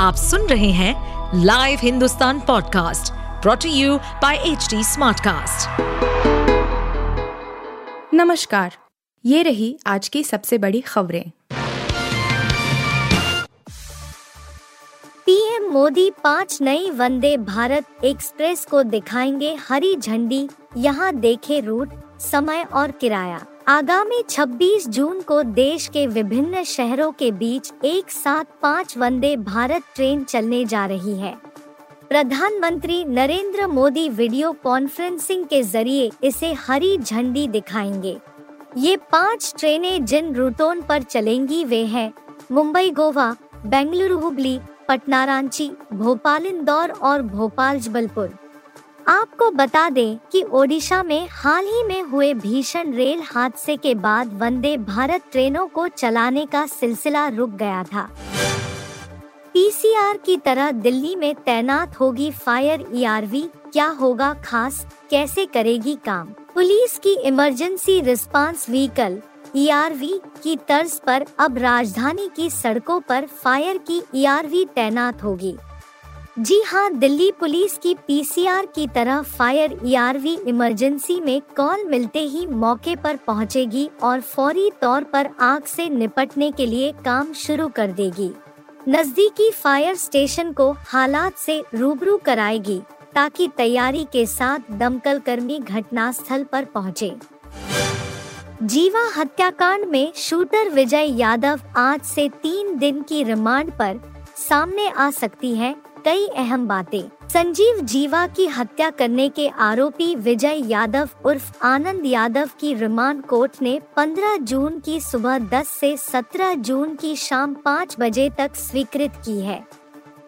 आप सुन रहे हैं live Hindustan podcast brought you by H Smartcast. नमस्कार ये रही आज की सबसे बड़ी खबरें पीएम मोदी पाँच नई वंदे भारत एक्सप्रेस को दिखाएँगे हरी झंडी यहाँ देखे रूट समय और किराया आगामी 26 जून को देश के विभिन्न शहरों के बीच एक साथ पाँच वंदे भारत ट्रेन चलने जा रही है। प्रधानमंत्री नरेंद्र मोदी वीडियो कॉन्फ्रेंसिंग के ज़रिए इसे हरी झंडी दिखाएँगे। ये पाँच ट्रेनें जिन रूटों पर चलेंगी वे हैं मुंबई गोवा, बेंगलुरु हुबली पटना रांची, भोपाल इंदौर और भोपाल जबलपुर। आपको बता दें कि ओडिशा में हाल ही में हुए भीषण रेल हादसे के बाद वंदे भारत ट्रेनों को चलाने का सिलसिला रुक गया था। पीसीआर की तरह दिल्ली में तैनात होगी फायर ईआरवी क्या होगा खास, कैसे करेगी काम? पुलिस की इमरजेंसी रिस्पांस व्हीकल ईआरवी की तर्ज पर अब राजधानी की सड़कों पर फायर की ईआरवी तैनात होगी। जी हाँ दिल्ली पुलिस की पीसीआर की तरह फायर ईआरवी इमरजेंसी में कॉल मिलते ही मौके पर पहुंचेगी और फौरी तौर पर आग से निपटने के लिए काम शुरू कर देगी नजदीकी फायर स्टेशन को हालात से रूबरू कराएगी, ताकि तैयारी के साथ दमकल कर्मी घटनास्थल पर पहुँचे। जीवा हत्याकांड में शूटर विजय यादव आज से तीन दिन की रिमांड पर सामने आ सकती है कई अहम बातें। संजीव जीवा की हत्या करने के आरोपी विजय यादव उर्फ़ आनंद यादव की रिमांड कोर्ट ने 15 जून की सुबह 10 से 17 जून की शाम 5 बजे तक स्वीकृत की है।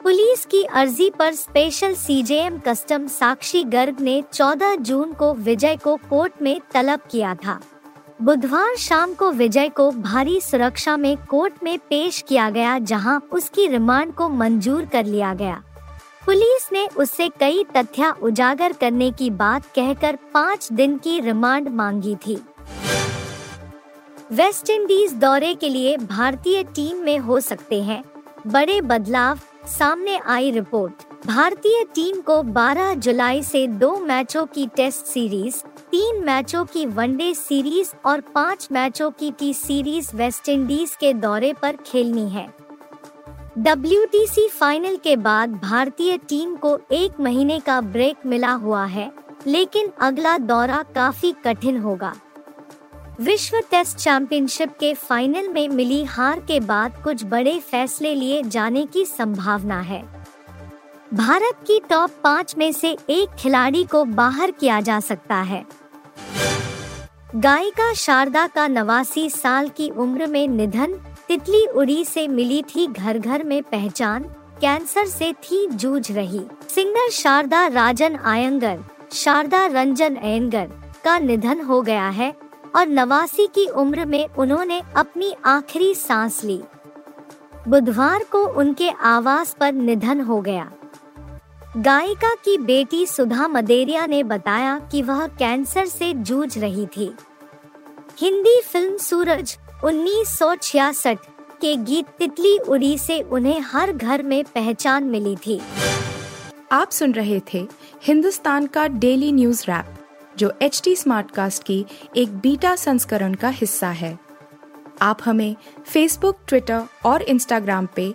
पुलिस की अर्जी पर special CJM custom Sakshi Garg ने 14 जून को विजय को कोर्ट में तलब किया था। बुधवार शाम को विजय को भारी सुरक्षा में कोर्ट में पेश किया गया, जहाँ उसकी रिमांड को मंजूर कर लिया गया। पुलिस ने उससे कई तथ्य उजागर करने की बात कहकर पाँच दिन की रिमांड मांगी थी। वेस्ट इंडीज दौरे के लिए भारतीय टीम में हो सकते हैं। बड़े बदलाव, सामने आई रिपोर्ट। भारतीय टीम को 12 जुलाई से दो मैचों की टेस्ट सीरीज़ तीन मैचों की वनडे सीरीज़ और पाँच मैचों की टी सीरीज़ वेस्ट इंडीज के दौरे पर खेलनी है। डब्ल्यूटीसी फाइनल के बाद भारतीय टीम को एक महीने का ब्रेक मिला हुआ है, लेकिन अगला दौरा काफ़ी कठिन होगा। विश्व टेस्ट चैंपियनशिप के फाइनल में मिली हार के बाद कुछ बड़े फैसले लिए जाने की संभावना है। भारत की टॉप पाँच में से एक खिलाड़ी को बाहर किया जा सकता है। गायिका शारदा का नवासी साल की उम्र में निधन, तितली उड़ी से मिली थी घर घर में पहचान, कैंसर से थी जूझ रही। सिंगर शारदा राजन आयंगर, शारदा रंजन अयंगर का निधन हो गया है और नवासी की उम्र में उन्होंने अपनी आखिरी सांस ली। बुधवार को उनके आवास पर निधन हो गया। गायिका की बेटी सुधा मदेरिया ने बताया कि वह कैंसर से जूझ रही थी। हिंदी फ़िल्म सूरज 1966 के गीत तितली उड़ी से उन्हें हर घर में पहचान मिली थी। आप सुन रहे थे हिंदुस्तान का डेली न्यूज़ रैप, जो एच टी कास्ट की एक बीटा संस्करण का हिस्सा है। आप हमें फेसबुक ट्विटर और इंस्टाग्राम पे